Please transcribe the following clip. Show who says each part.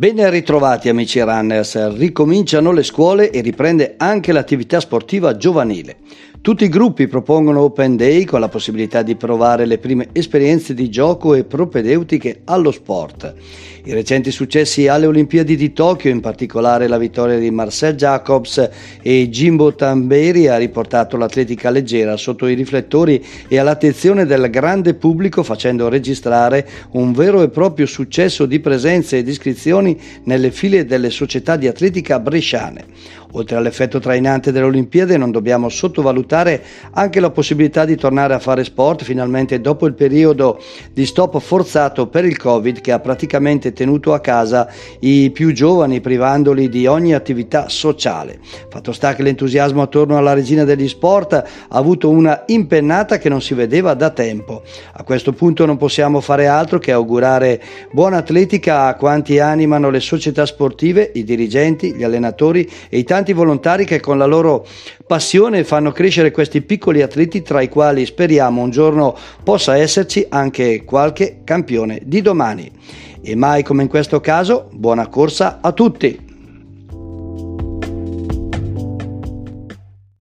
Speaker 1: Ben ritrovati amici runners, ricominciano le scuole e riprende anche l'attività sportiva giovanile. Tutti i gruppi propongono Open Day con la possibilità di provare le prime esperienze di gioco e propedeutiche allo sport. I recenti successi alle Olimpiadi di Tokyo, in particolare la vittoria di Marcel Jacobs e Jimbo Tamberi, ha riportato l'atletica leggera sotto i riflettori e all'attenzione del grande pubblico, facendo registrare un vero e proprio successo di presenze ed iscrizioni nelle file delle società di atletica bresciane. Oltre all'effetto trainante delle Olimpiadi non dobbiamo sottovalutare anche la possibilità di tornare a fare sport finalmente dopo il periodo di stop forzato per il Covid che ha praticamente tenuto a casa i più giovani privandoli di ogni attività sociale. Fatto sta che l'entusiasmo attorno alla regina degli sport ha avuto una impennata che non si vedeva da tempo. A questo punto non possiamo fare altro che augurare buona atletica a quanti animano le società sportive, i dirigenti, gli allenatori e i tanti tanti volontari che con la loro passione fanno crescere questi piccoli atleti tra i quali speriamo un giorno possa esserci anche qualche campione di domani. E mai come in questo caso, buona corsa a tutti!